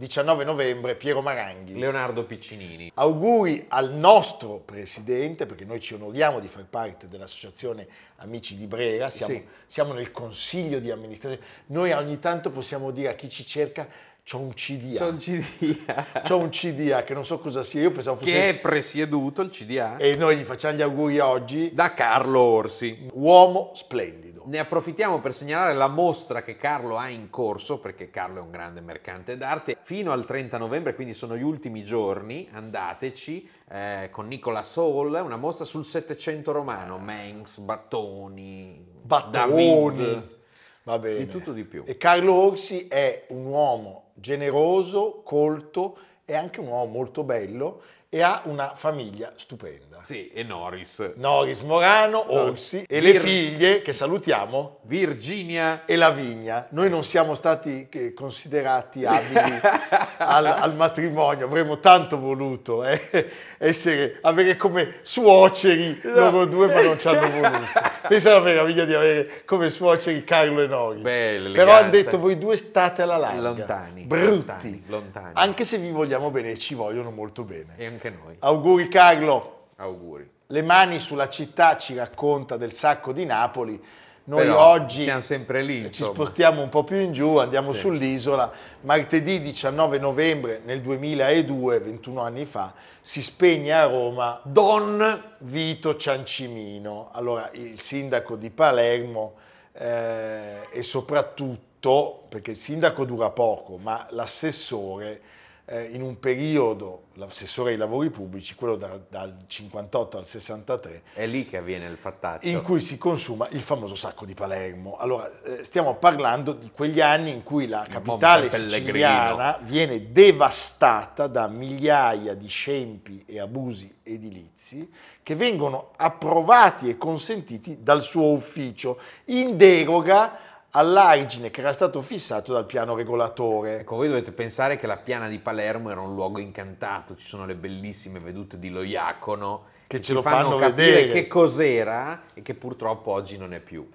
19 novembre, Piero Maranghi. Leonardo Piccinini. Auguri al nostro presidente, perché noi ci onoriamo di far parte dell'associazione Amici di Brera, siamo, Sì. siamo nel consiglio di amministrazione. Noi ogni tanto possiamo dire a chi ci cerca, c'ho un CDA. C'è un CDA C'ho un CDA che non so cosa sia, io pensavo fosse... che è presieduto il CDA E noi gli facciamo gli auguri oggi. da Carlo Orsi. Uomo splendido. Ne approfittiamo per segnalare la mostra che Carlo ha in corso, perché Carlo è un grande mercante d'arte, fino al 30 novembre, quindi sono gli ultimi giorni, andateci, eh, con Nicola Soul, una mostra sul Settecento romano, Mengs, Battoni, Battoni. David. Va bene. Di tutto di più. E Carlo Orsi è un uomo generoso, colto, è anche un uomo molto bello e ha una famiglia stupenda. Sì, e Norris. Noris Morano, Orsi e le figlie che salutiamo Virginia e Lavigna. Noi non siamo stati eh, considerati abili al, al matrimonio, avremmo tanto voluto eh, essere, avere come suoceri loro due, ma non ci hanno voluto. Pensa alla meraviglia di avere come suoceri Carlo e Noris. Belle, Però hanno detto voi due state alla larga. Lontani, Brutti. lontani, lontani. Anche se vi vogliamo bene e ci vogliono molto bene. e anche noi. Auguri Carlo. Auguri. Le mani sulla città ci racconta del sacco di Napoli. Noi Però oggi siamo sempre lì, ci insomma. spostiamo un po' più in giù, andiamo Sì. sull'isola. Martedì 19 novembre nel 2002, 21 anni fa, si spegne a Roma Don Vito Ciancimino, allora il sindaco di Palermo eh, e soprattutto, perché il sindaco dura poco, ma l'assessore eh, in un periodo, l'assessore ai lavori pubblici, quello da- dal 58 al 63, è lì che avviene il fattaccio. in cui si consuma il famoso sacco di Palermo. Allora, eh, stiamo parlando di quegli anni in cui la capitale siciliana viene devastata da migliaia di scempi e abusi edilizi che vengono approvati e consentiti dal suo ufficio in deroga all'argine che era stato fissato dal piano regolatore. Ecco, voi dovete pensare che la piana di Palermo era un luogo incantato, ci sono le bellissime vedute di Loiacono Che ce ci lo fanno fanno capire vedere. che cos'era e che purtroppo oggi non è più.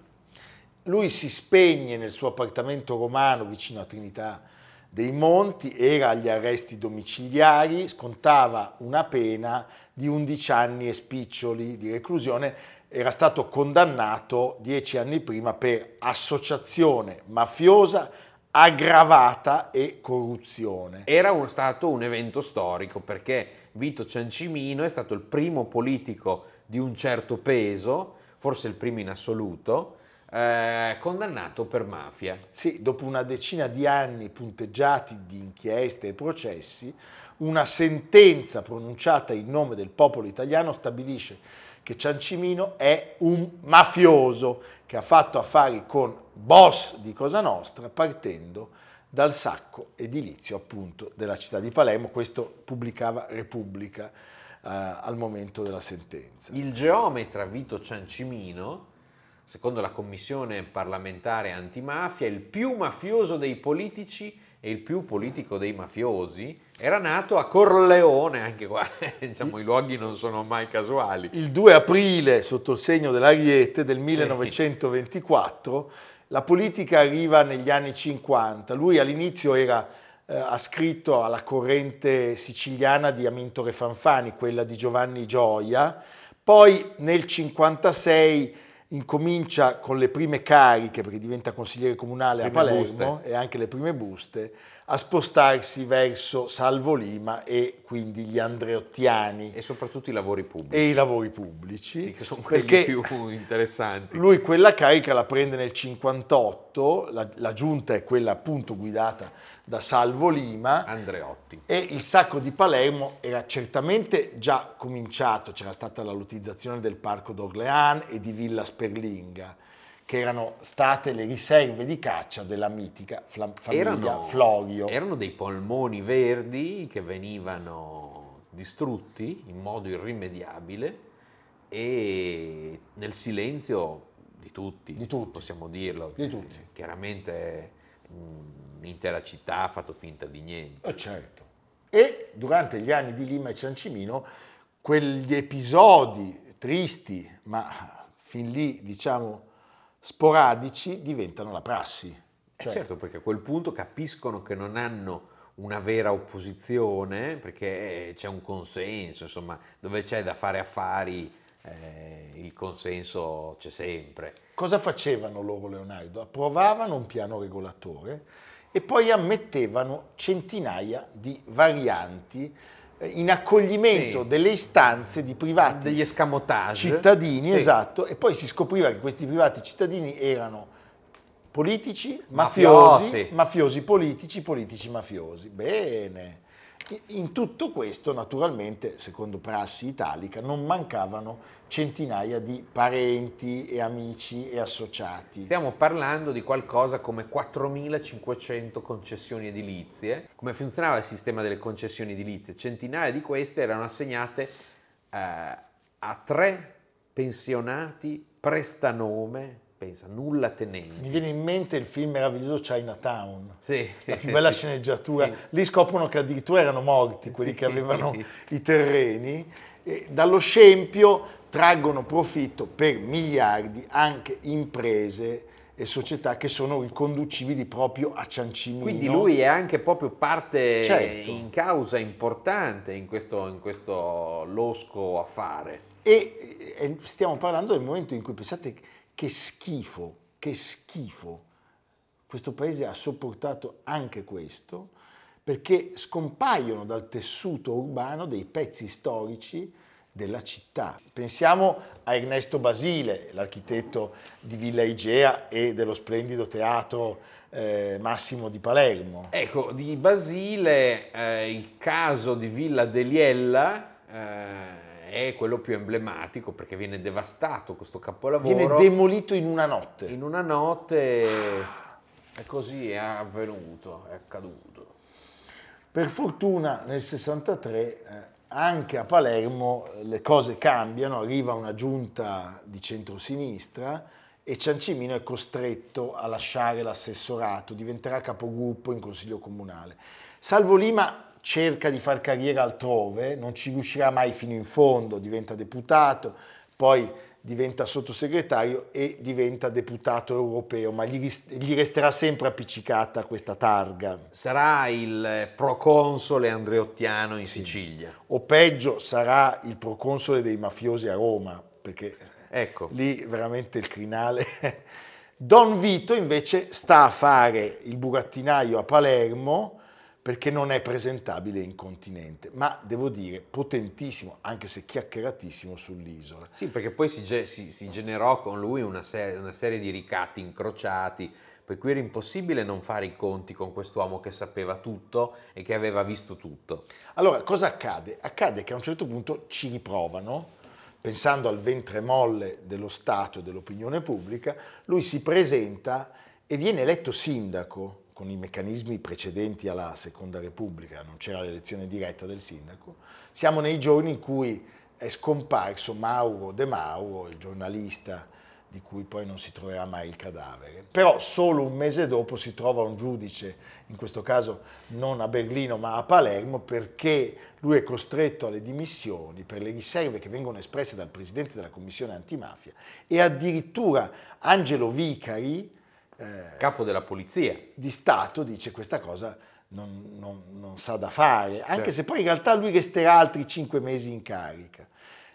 Lui si spegne nel suo appartamento romano vicino a Trinità dei Monti, era agli arresti domiciliari, scontava una pena di 11 anni e spiccioli di reclusione, era stato condannato dieci anni prima per associazione mafiosa aggravata e corruzione. Era un- stato un evento storico perché Vito Ciancimino è stato il primo politico di un certo peso, forse il primo in assoluto, eh, condannato per mafia. Sì, dopo una decina di anni punteggiati di inchieste e processi, una sentenza pronunciata in nome del popolo italiano stabilisce che Ciancimino è un mafioso che ha fatto affari con boss di Cosa Nostra partendo dal sacco edilizio appunto della città di Palermo, questo pubblicava Repubblica eh, al momento della sentenza. Il geometra Vito Ciancimino, secondo la commissione parlamentare antimafia, il più mafioso dei politici e il più politico dei mafiosi, era nato a Corleone, anche qua diciamo i luoghi non sono mai casuali. Il 2 aprile, sotto il segno dell'Ariete del 1924, la politica arriva negli anni 50. Lui all'inizio era eh, ascritto alla corrente siciliana di Amintore Fanfani, quella di Giovanni Gioia. Poi nel 56 incomincia con le prime cariche, perché diventa consigliere comunale a Prime Palermo buste. e anche le prime buste, a spostarsi verso Salvo Lima e quindi gli Andreottiani E soprattutto i lavori pubblici, e i lavori pubblici. sì, che sono quelli perché più interessanti. lui quella carica la prende nel 58, la, la giunta è quella appunto guidata da Salvo Lima Andreotti. e il sacco di Palermo era certamente già cominciato, c'era stata la lottizzazione del parco d'Orléans e di Villa Sperlinga, che erano state le riserve di caccia della mitica fla- famiglia Florio. erano dei polmoni verdi che venivano distrutti in modo irrimediabile e nel silenzio di tutti, Di tutti. possiamo dirlo. Di tutti. Chiaramente mh, l'intera città ha fatto finta di niente. Eh, certo. E durante gli anni di Lima e Ciancimino, quegli episodi tristi, ma fin lì diciamo sporadici, diventano la prassi. Eh, Cioè, certo, perché a quel punto capiscono che non hanno una vera opposizione, perché c'è un consenso, insomma, dove c'è da fare affari eh, il consenso c'è sempre. Cosa facevano loro, Leonardo? Approvavano un piano regolatore e poi ammettevano centinaia di varianti eh, in accoglimento Sì. delle istanze di privati Degli escamotage. cittadini, Sì. esatto, e poi si scopriva che questi privati cittadini erano politici, mafiosi, Mafiosi. mafiosi politici, politici mafiosi. Bene. In tutto questo, naturalmente, secondo prassi italica, non mancavano centinaia di parenti e amici e associati. Stiamo parlando di qualcosa come 4.500 concessioni edilizie. Come funzionava il sistema delle concessioni edilizie? Centinaia di queste erano assegnate eh, a tre pensionati prestanome, pensa, nulla Mi tenenti. viene in mente il film meraviglioso Chinatown. Sì. La più bella Sì. sceneggiatura. Sì. Lì scoprono che addirittura erano morti quelli Sì, che avevano i terreni. E dallo scempio traggono profitto per miliardi anche imprese e società che sono riconducibili proprio a Ciancimino. Quindi lui è anche proprio parte Certo. in causa importante in questo, in questo losco affare. E e stiamo parlando del momento in cui pensate che schifo, che schifo. Questo paese ha sopportato anche questo perché scompaiono dal tessuto urbano dei pezzi storici della città. Pensiamo a Ernesto Basile, l'architetto di Villa Igea e dello splendido teatro eh, Massimo di Palermo. Ecco, di Basile eh, il caso di Villa Deliella eh, è quello più emblematico perché viene devastato questo capolavoro. Viene demolito in una notte. In una notte è così, è avvenuto, è accaduto. Per fortuna nel 63 eh, anche a Palermo eh, le cose cambiano, arriva una giunta di centrosinistra e Ciancimino è costretto a lasciare l'assessorato, diventerà capogruppo in consiglio comunale. Salvo Lima cerca di far carriera altrove, non ci riuscirà mai fino in fondo, diventa deputato, poi diventa sottosegretario e diventa deputato europeo, ma gli, gli resterà sempre appiccicata questa targa. Sarà il proconsole andreottiano in Sicilia. o peggio sarà il proconsole dei mafiosi a Roma, perché Ecco, lì veramente il crinale. Don Vito invece sta a fare il burattinaio a Palermo perché non è presentabile in continente, ma devo dire potentissimo, anche se chiacchieratissimo sull'isola. Sì, perché poi si, ge- si- si generò con lui una serie, una serie di ricatti incrociati, per cui era impossibile non fare i conti con quest'uomo che sapeva tutto e che aveva visto tutto. Allora, cosa accade? Accade che a un certo punto ci riprovano, pensando al ventre molle dello Stato e dell'opinione pubblica, lui si presenta e viene eletto sindaco con i meccanismi precedenti alla Seconda Repubblica, non c'era l'elezione diretta del sindaco. Siamo nei giorni in cui è scomparso Mauro De Mauro, il giornalista di cui poi non si troverà mai il cadavere. Però solo un mese dopo si trova un giudice, in questo caso non a Berlino ma a Palermo, perché lui è costretto alle dimissioni per le riserve che vengono espresse dal presidente della commissione antimafia e addirittura Angelo Vicari Capo della polizia. di Stato dice questa cosa non, non- non sa da fare, anche Certo. se poi in realtà lui resterà altri cinque mesi in carica.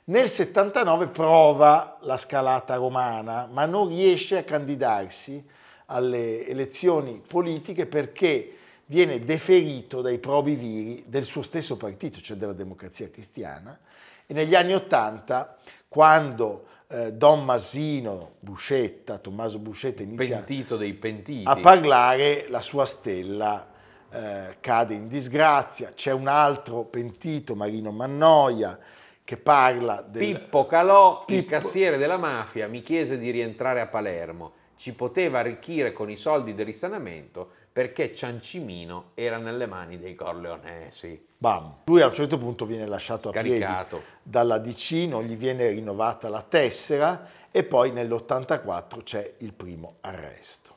Nel 79 prova la scalata romana, ma non riesce a candidarsi alle elezioni politiche perché viene deferito dai probi viri del suo stesso partito, cioè della Democrazia Cristiana, e negli anni 80, quando eh, Don Masino Buscetta, Tommaso Buscetta inizia Pentito dei pentiti. a parlare, la sua stella eh, cade in disgrazia. C'è un altro pentito, Marino Mannoia, che parla del... Pippo Calò, il Pippo- cassiere della mafia, mi chiese di rientrare a Palermo. Ci poteva arricchire con i soldi del risanamento perché Ciancimino era nelle mani dei corleonesi. Bam. Lui a un certo punto viene lasciato a Scaricato. piedi dalla DC, non gli viene rinnovata la tessera e poi nell'84 c'è il primo arresto.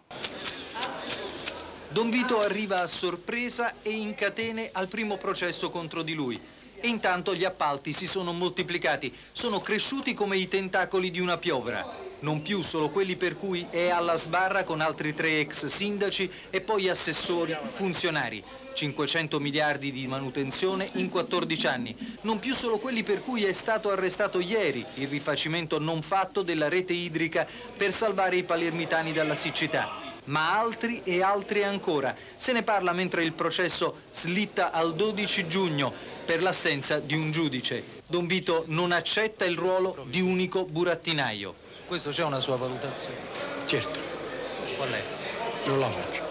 Don Vito arriva a sorpresa e in catene al primo processo contro di lui. E intanto gli appalti si sono moltiplicati, sono cresciuti come i tentacoli di una piovra. Non più solo quelli per cui è alla sbarra con altri tre ex sindaci e poi assessori, funzionari. 500 miliardi di manutenzione in 14 anni. Non più solo quelli per cui è stato arrestato ieri, il rifacimento non fatto della rete idrica per salvare i palermitani dalla siccità ma altri e altri ancora. Se ne parla mentre il processo slitta al 12 giugno per l'assenza di un giudice. Don Vito non accetta il ruolo di unico burattinaio. Questo c'è una sua valutazione. Certo, Qual è? non la faccio.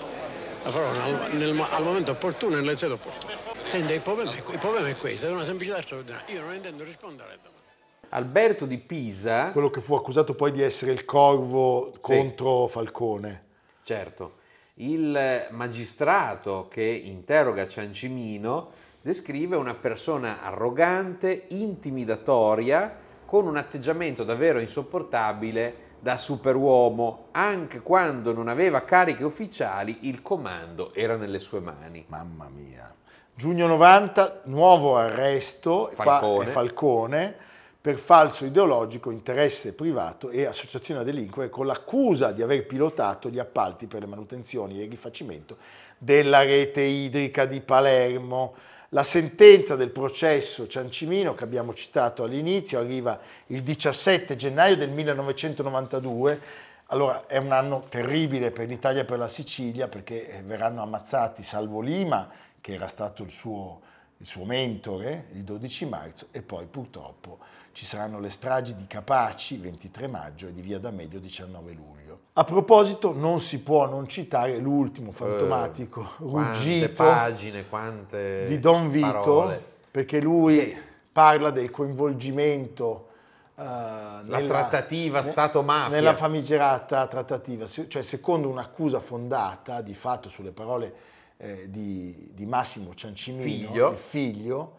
La farò al, nel- al momento opportuno e nelle sedi opportune. Senta, il problema, è, il problema è questo, è una semplicità straordinaria. Io non intendo rispondere a domande. Alberto di Pisa, Quello che fu accusato poi di essere il corvo contro Falcone. certo, il magistrato che interroga Ciancimino descrive una persona arrogante, intimidatoria, con un atteggiamento davvero insopportabile da superuomo, anche quando non aveva cariche ufficiali, il comando era nelle sue mani. Mamma mia. Giugno 90, nuovo arresto, Falcone. Falcone, per falso ideologico, interesse privato e associazione a delinquere con l'accusa di aver pilotato gli appalti per le manutenzioni e il rifacimento della rete idrica di Palermo. La sentenza del processo Ciancimino, che abbiamo citato all'inizio, arriva il 17 gennaio del 1992. Allora è un anno terribile per l'Italia e per la Sicilia perché eh, verranno ammazzati Salvo Lima, che era stato il suo, il suo mentore, il 12 marzo, e poi purtroppo ci saranno le stragi di Capaci 23 maggio e di Via D'Amelio 19 luglio. A proposito, non si può non citare l'ultimo fantomatico Eh, ruggito pagine, di Don Vito, parole. perché lui Sì. parla del coinvolgimento eh, nella, trattativa ne- Stato-mafia. Nella famigerata trattativa, cioè secondo un'accusa fondata di fatto sulle parole eh, di, di Massimo Ciancimino, Figlio. il figlio,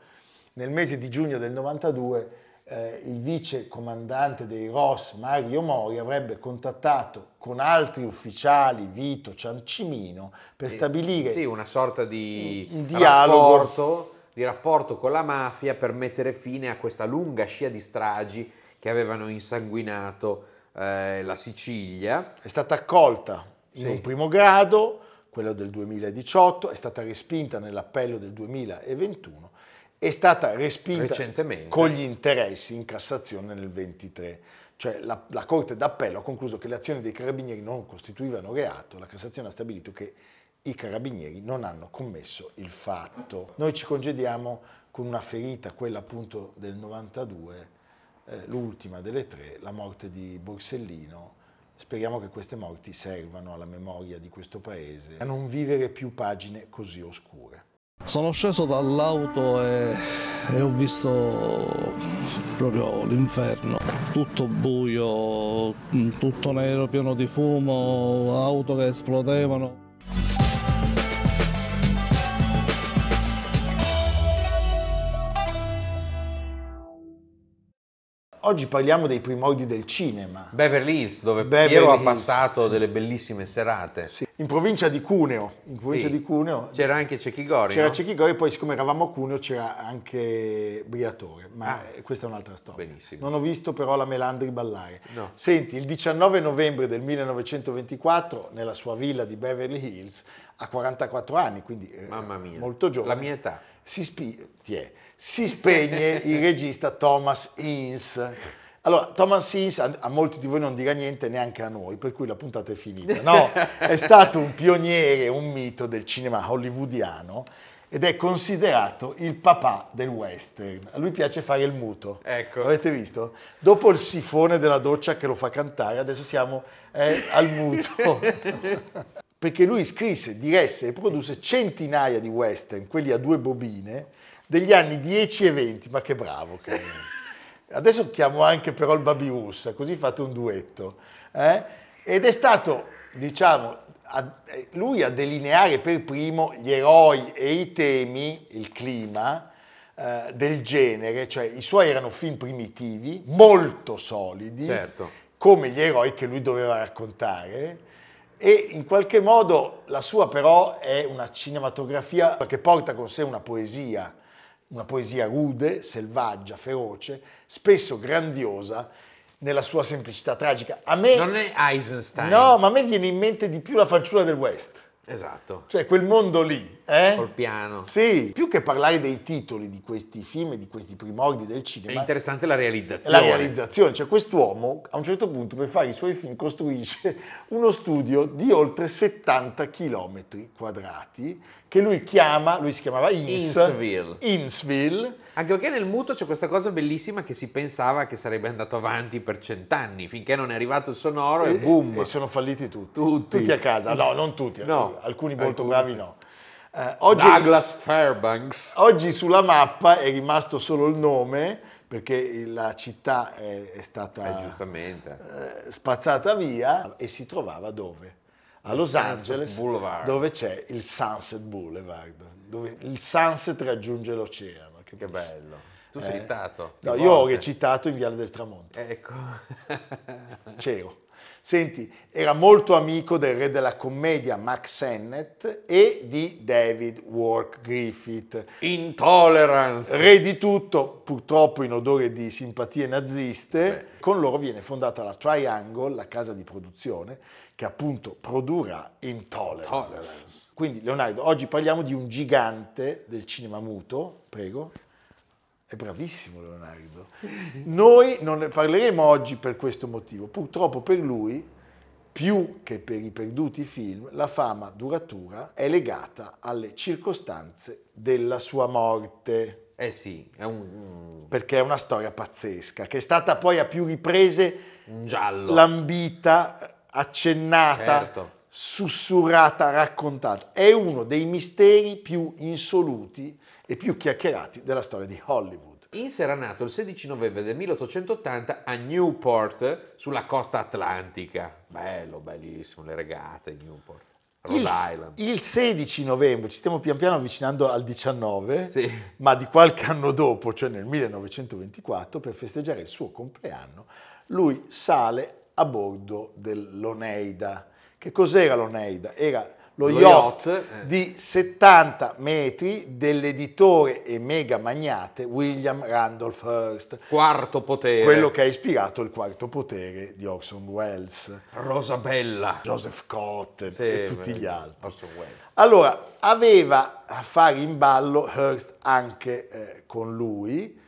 nel mese di giugno del 92 eh, il vice comandante dei ROS Mario Mori avrebbe contattato con altri ufficiali Vito Ciancimino per stabilire Sì, una sorta di Un dialogo. rapporto, di rapporto con la mafia per mettere fine a questa lunga scia di stragi che avevano insanguinato eh, la Sicilia. è stata accolta in Sì. un primo grado, quello del 2018, è stata respinta nell'appello del 2021, è stata respinta con gli interessi in Cassazione nel 23. Cioè la, la Corte d'Appello ha concluso che le azioni dei carabinieri non costituivano reato, la Cassazione ha stabilito che i carabinieri non hanno commesso il fatto. Noi ci congediamo con una ferita, quella appunto del 92, eh, l'ultima delle tre, la morte di Borsellino. Speriamo che queste morti servano alla memoria di questo paese, a non vivere più pagine così oscure. Sono sceso dall'auto e, e ho visto proprio l'inferno. Tutto buio, tutto nero, pieno di fumo, auto che esplodevano. Oggi parliamo dei primordi del cinema. Beverly Hills, dove Beverly Piero ha Hills, passato sì. delle bellissime serate. Sì, In provincia di Cuneo, in provincia Sì. di Cuneo C'era anche Cecchi Gori, c'era no? Cecchigori, poi siccome eravamo a Cuneo c'era anche Briatore, ma Ah. eh, questa è un'altra storia. Benissimo. Non ho visto però la Melandri ballare. No. Senti, il 19 novembre del 1924, nella sua villa di Beverly Hills, a 44 anni, quindi eh, Mamma mia. molto giovane, La mia età. si, spi- ti è, si spegne il regista Thomas Ince. Allora, Thomas Ince a, a molti di voi non dirà niente, neanche a noi, per cui la puntata è finita. No, è stato un pioniere, un mito del cinema hollywoodiano ed è considerato il papà del western. A lui piace fare il muto. Ecco. Avete visto? Dopo il sifone della doccia che lo fa cantare, adesso siamo eh, al muto. Perché lui scrisse, diresse e produsse centinaia di western, quelli a due bobine, degli anni 10 e 20, ma che bravo che. Adesso chiamo anche però il Babi Russa, così fate un duetto. eh? Ed è stato, diciamo, a- lui a delineare per primo gli eroi e i temi, il clima eh, del genere, cioè i suoi erano film primitivi, molto solidi, Certo. come gli eroi che lui doveva raccontare e in qualche modo la sua però è una cinematografia che porta con sé una poesia, una poesia rude, selvaggia, feroce, spesso grandiosa nella sua semplicità tragica. A me, Non è Eisenstein. no, ma a me viene in mente di più la fanciulla del West, Esatto. cioè quel mondo lì. Eh? Col piano. Sì, più che parlare dei titoli di questi film e di questi primordi del È cinema, interessante la è realizzazione. la realizzazione, cioè quest'uomo a un certo punto per fare i suoi film costruisce uno studio di oltre 70 km quadrati che lui chiama, lui si chiamava Ins, Innsville. Innsville, Anche perché nel muto c'è questa cosa bellissima che si pensava che sarebbe andato avanti per cent'anni, finché non è arrivato il sonoro e, e, boom. e sono falliti tutti, Tutti. a casa, no non tutti, No. alcuni molto Alcuni bravi no. Eh, oggi, Douglas Fairbanks. oggi sulla mappa è rimasto solo il nome perché la città è, è stata... Eh, eh, spazzata via e si trovava dove? A Los Sunset Angeles, Boulevard. dove c'è il Sunset Boulevard, dove il sunset raggiunge l'oceano. Che, Che bello. Tu Eh. sei stato? No, Più io ho volte. recitato in Viale del Tramonto, Ecco. c'ero. Senti, era molto amico del re della commedia Max Sennett e di David Wark Griffith. Intolerance. Re di tutto, purtroppo in odore di simpatie naziste, con loro viene fondata la Triangle, la casa di produzione, che appunto produrrà Intolerance. Intolerance. Quindi Leonardo, oggi parliamo di un gigante del cinema muto, prego. È bravissimo Leonardo. Noi non ne parleremo oggi per questo motivo. Purtroppo per lui, più che per i perduti film, la fama duratura è legata alle circostanze della sua morte Eh sì, è un, perché è una storia pazzesca, che è stata poi a più riprese un giallo. lambita, accennata, Certo. sussurrata, raccontata. È uno dei misteri più insoluti e più chiacchierati della storia di Hollywood. Ins era nato il 16 novembre del 1880 a Newport, sulla costa atlantica. Bello, bellissimo, le regate Newport. Rhode Il, Island. il 16 novembre, ci stiamo pian piano avvicinando al 19, Sì. ma di qualche anno dopo, cioè nel 1924, per festeggiare il suo compleanno, lui sale a bordo dell'Oneida. Che cos'era l'Oneida? Era lo, Lo yacht, yacht, eh. di 70 metri dell'editore e mega magnate William Randolph Hearst, Quarto potere. quello che ha ispirato il quarto potere di Orson Welles, Rosabella. Joseph Cotten Sì, e tutti beh, gli altri. Orson Welles. Allora, aveva a fare in ballo Hearst anche eh, con lui,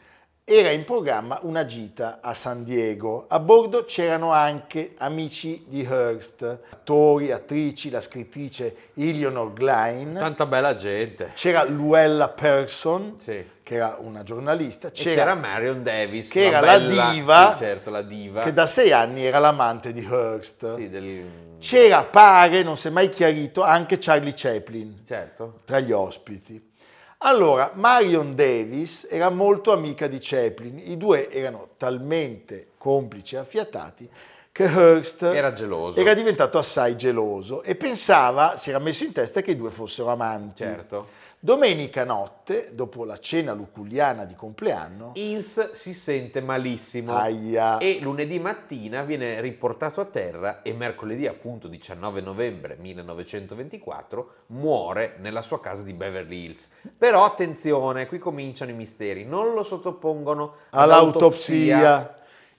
era in programma una gita a San Diego. A bordo c'erano anche amici di Hearst, attori, attrici, la scrittrice Eleanor Glein, Tanta bella gente. c'era Luella Person, Sì. che era una giornalista, E c'era, Marion Davis. che era la bella- diva, sì, certo, la diva. che da sei anni era l'amante di Hearst. Sì, del... C'era, pare, non si è mai chiarito, anche Charlie Chaplin Certo. tra gli ospiti. Allora, Marion Davis era molto amica di Chaplin, i due erano talmente complici e affiatati che Hearst Era era diventato assai geloso e pensava, si era messo in testa che i due fossero amanti. Certo. Domenica notte, dopo la cena luculliana di compleanno, Ins si sente malissimo. Aia. E lunedì mattina viene riportato a terra e mercoledì, appunto 19 novembre 1924, muore nella sua casa di Beverly Hills. Però attenzione, qui cominciano i misteri. Non lo sottopongono all'autopsia,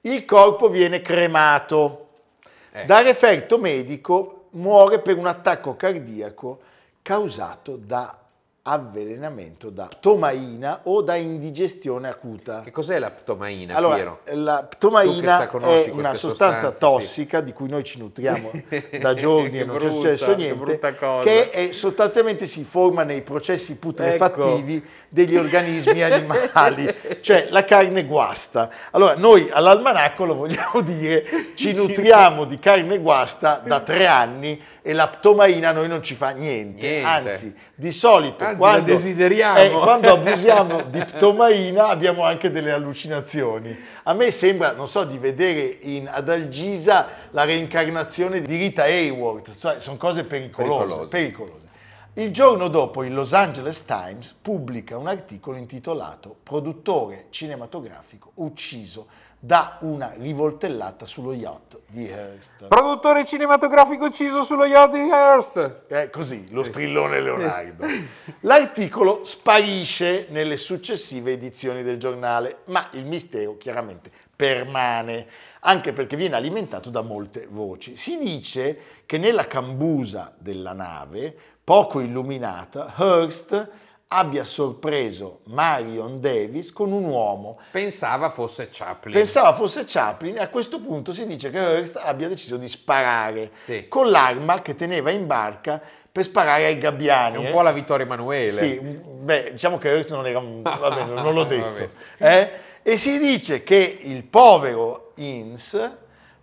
il corpo viene cremato. Eh. Da referto medico muore per un attacco cardiaco causato da avvelenamento da ptomaina o da indigestione acuta. Che cos'è la ptomaina, Allora, Piero? la che ptomaina è una sostanza tossica di cui noi ci nutriamo da giorni Che e non c'è brutta, successo che niente, cosa. che è- sostanzialmente si forma nei processi putrefattivi Ecco. degli organismi animali, cioè la carne guasta. Allora, noi all'almanacco lo vogliamo dire, ci nutriamo di carne guasta da tre anni e la ptomaina a noi non ci fa niente, Niente. anzi, di solito Anzi, desideriamo. eh, quando abusiamo di ptomaina abbiamo anche delle allucinazioni. A me sembra, non so, di vedere in Adalgisa la reincarnazione di Rita Hayworth, cioè, sono cose pericolose, Pericolose. pericolose. Il giorno dopo il Los Angeles Times pubblica un articolo intitolato Produttore cinematografico ucciso da una rivoltellata sullo yacht di Hearst. Produttore cinematografico ucciso sullo yacht di Hearst. È così, lo strillone Leonardo. L'articolo sparisce nelle successive edizioni del giornale, ma il mistero chiaramente permane, anche perché viene alimentato da molte voci. Si dice che nella cambusa della nave, poco illuminata, Hearst abbia sorpreso Marion Davis con un uomo Pensava fosse Chaplin. Pensava fosse Chaplin e a questo punto si dice che Hearst abbia deciso di sparare Sì. con l'arma che teneva in barca per sparare ai È gabbiani. un eh. po' la Vittorio Emanuele. Sì, beh, diciamo che Hearst non era un... va bene, non l'ho detto. Vabbè. eh. E si dice che il povero Inns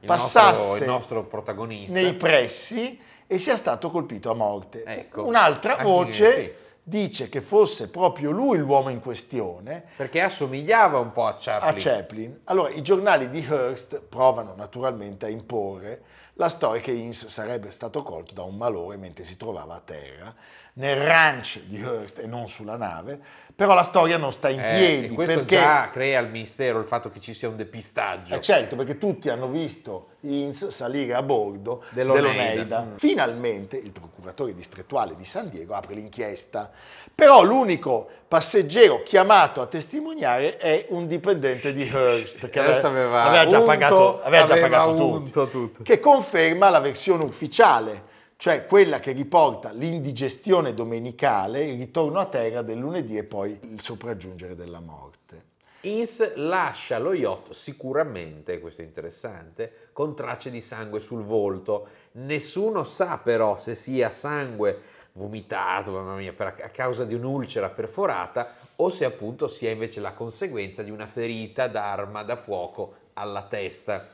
Il passasse nostro, il nostro protagonista. nei pressi e sia stato colpito a morte. Ecco. Un'altra Anche- voce sì. Dice che fosse proprio lui l'uomo in questione Perché assomigliava un po' a Chaplin. a Chaplin. Allora, i giornali di Hearst provano naturalmente a imporre la storia che Ince sarebbe stato colto da un malore mentre si trovava a terra nel ranch di Hearst e non sulla nave, però la storia non sta in Eh, piedi questo perché già crea il mistero, il fatto che ci sia un depistaggio. eh, certo, perché tutti hanno visto Ince salire a bordo Dell'Oneida. dell'Oneida. Mm. Finalmente il procuratore distrettuale di San Diego apre l'inchiesta, però l'unico passeggero chiamato a testimoniare è un dipendente di Hearst che Hearst aveva, aveva già unto- pagato, aveva già aveva pagato tutti, unto tutto. che conferma la versione ufficiale, cioè quella che riporta l'indigestione domenicale, il ritorno a terra del lunedì e poi il sopraggiungere della morte. Ince lascia lo yacht sicuramente, questo è interessante, con tracce di sangue sul volto. Nessuno sa però se sia sangue vomitato, mamma mia, per- a causa di un'ulcera perforata o se appunto sia invece la conseguenza di una ferita d'arma da fuoco alla testa.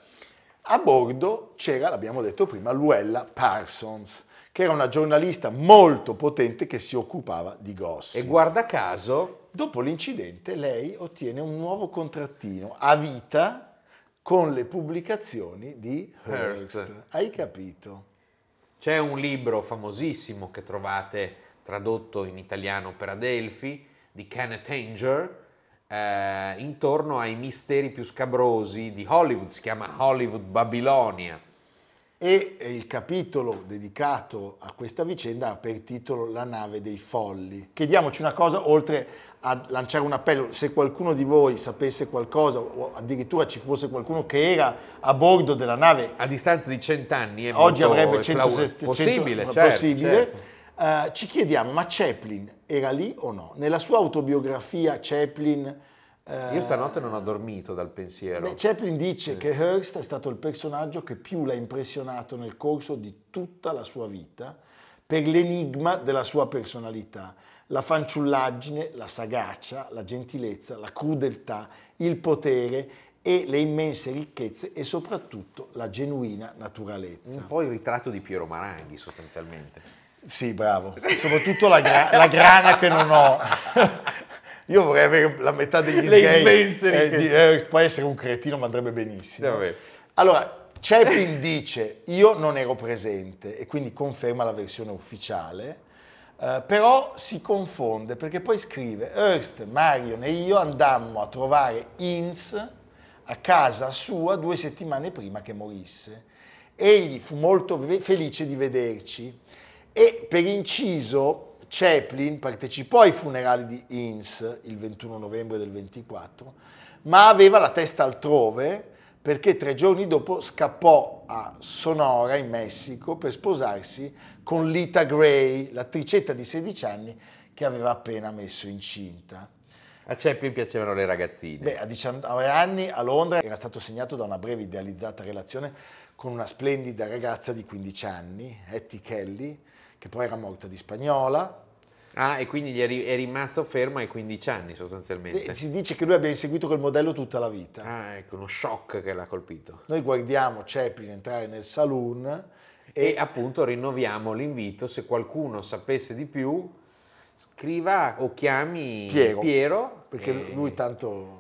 A bordo c'era, l'abbiamo detto prima, Luella Parsons, che era una giornalista molto potente che si occupava di gossip. E guarda caso, Dopo l'incidente lei ottiene un nuovo contrattino a vita con le pubblicazioni di Hearst. Hearst. Hai capito? C'è un libro famosissimo che trovate tradotto in italiano per Adelphi di Kenneth Anger eh, intorno ai misteri più scabrosi di Hollywood, si chiama Hollywood Babilonia. E eh, il capitolo dedicato a questa vicenda ha per titolo La nave dei folli. Chiediamoci una cosa, oltre a lanciare un appello, se qualcuno di voi sapesse qualcosa o addirittura ci fosse qualcuno che era a bordo della nave A distanza di cent'anni è oggi avrebbe clau- 100, possibile, 100 certo, possibile. certo. Eh, ci chiediamo, ma Chaplin era lì o no? Nella sua autobiografia Chaplin... eh, Io stanotte non ho dormito dal pensiero. beh, Chaplin dice che Hearst è stato il personaggio che più l'ha impressionato nel corso di tutta la sua vita per l'enigma della sua personalità, la fanciullaggine, la sagacia, la gentilezza, la crudeltà, il potere e le immense ricchezze e soprattutto la genuina naturalezza. Un po' il ritratto di Piero Maranghi sostanzialmente. Sì, bravo. Soprattutto la, gra- la grana che non ho. Io vorrei avere la metà degli sgay. eh, di- eh, può essere un cretino, ma andrebbe benissimo. Vabbè. Allora, Chaplin dice, io non ero presente, e quindi conferma la versione ufficiale, eh, però si confonde perché poi scrive, Hearst, Marion e io andammo a trovare Ince a casa sua due settimane prima che morisse. Egli fu molto ve- felice di vederci e per inciso Chaplin partecipò ai funerali di Ince il 21 novembre del 24, ma aveva la testa altrove perché tre giorni dopo scappò a Sonora in Messico per sposarsi con Lita Gray, l'attricetta di 16 anni che aveva appena messo incinta. A Chaplin piacevano le ragazzine. Beh, a 19 anni a Londra era stato segnato da una breve idealizzata relazione con una splendida ragazza di 15 anni, Hattie Kelly, che poi era morta di spagnola. Ah, e quindi gli è, ri- è rimasto fermo ai 15 anni sostanzialmente. E si dice che lui abbia inseguito quel modello tutta la vita. Ah, ecco, uno shock che l'ha colpito. Noi guardiamo Chaplin entrare nel saloon E e appunto rinnoviamo l'invito, se qualcuno sapesse di più, Scriva o chiami Piero. Perché e lui tanto...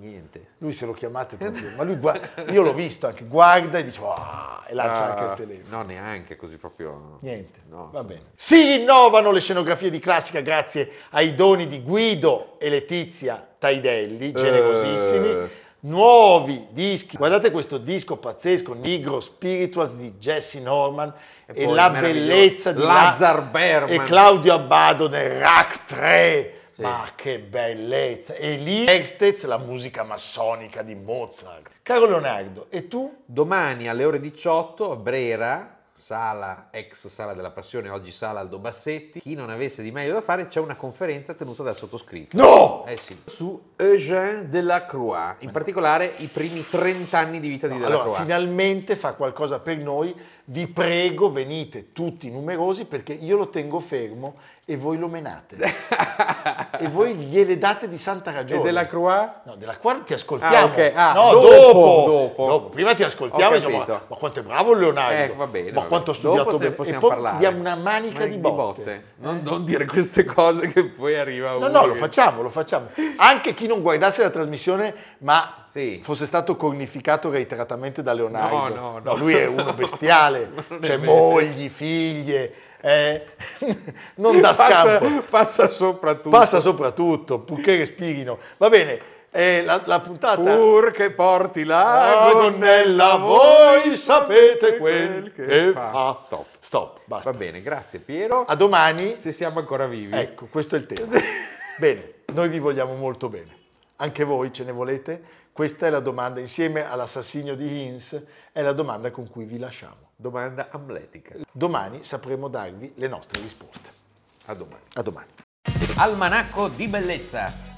Niente. Lui se lo chiamate proprio... ma lui guarda, io l'ho visto anche, guarda e dice... "Ah", e lancia anche il Ah, telefono. No, neanche così proprio. Niente, No, va bene. Si rinnovano le scenografie di classica grazie ai doni di Guido e Letizia Taidelli, generosissimi. Eh. Nuovi dischi. Guardate questo disco pazzesco, Negro Spirituals di Jesse Norman e, poi la bellezza di Lazar La- Berman. e Claudio Abbado nel Rack 3. Sì. Ma che bellezza! E lì Extez, la musica massonica di Mozart. Caro Leonardo, e tu? Domani alle ore 18 a Brera, sala, ex sala della passione, oggi sala Aldo Bassetti. Chi non avesse di meglio da fare, c'è una conferenza tenuta dal sottoscritto. No! Eh sì, su Eugène Delacroix, in particolare i primi 30 anni di vita di Allora, Delacroix. finalmente fa qualcosa per noi. Vi prego, venite tutti numerosi perché io lo tengo fermo e voi lo menate. e voi gliele date di santa e ragione. Delacroix? No, della quale ti ascoltiamo. Ah, ok. Ah, no, dopo, dopo, dopo. Prima ti ascoltiamo e diciamo, ma, quanto è bravo Leonardo. Eh, va bene, Ma va quanto ha studiato Dopo bene. e poi parlare. ti diamo una manica Ma di botte. Non, non dire queste cose che poi arriva No, no, lo che- facciamo, lo facciamo. Anche chi non guardasse la trasmissione, ma Sì. fosse stato cornificato reiteratamente da Leonardo. No, no, no. lui è uno bestiale, cioè mogli, moglie, eh, non dà scampo. Passa, passa sopra tutto. Passa soprattutto, purché respirino. Va bene, eh, la, la puntata... Pur che porti la La gonnella, voi sapete quel che fa. Stop. Stop, basta. Va bene, grazie Piero. A domani. Se siamo ancora vivi. Ecco, questo è il tema. bene, noi vi vogliamo molto bene. Anche voi ce ne volete? Questa è la domanda, insieme all'assassinio di Hinz, è la domanda con cui vi lasciamo. Domanda amletica. Domani sapremo darvi le nostre risposte. A domani. A domani. Almanacco di bellezza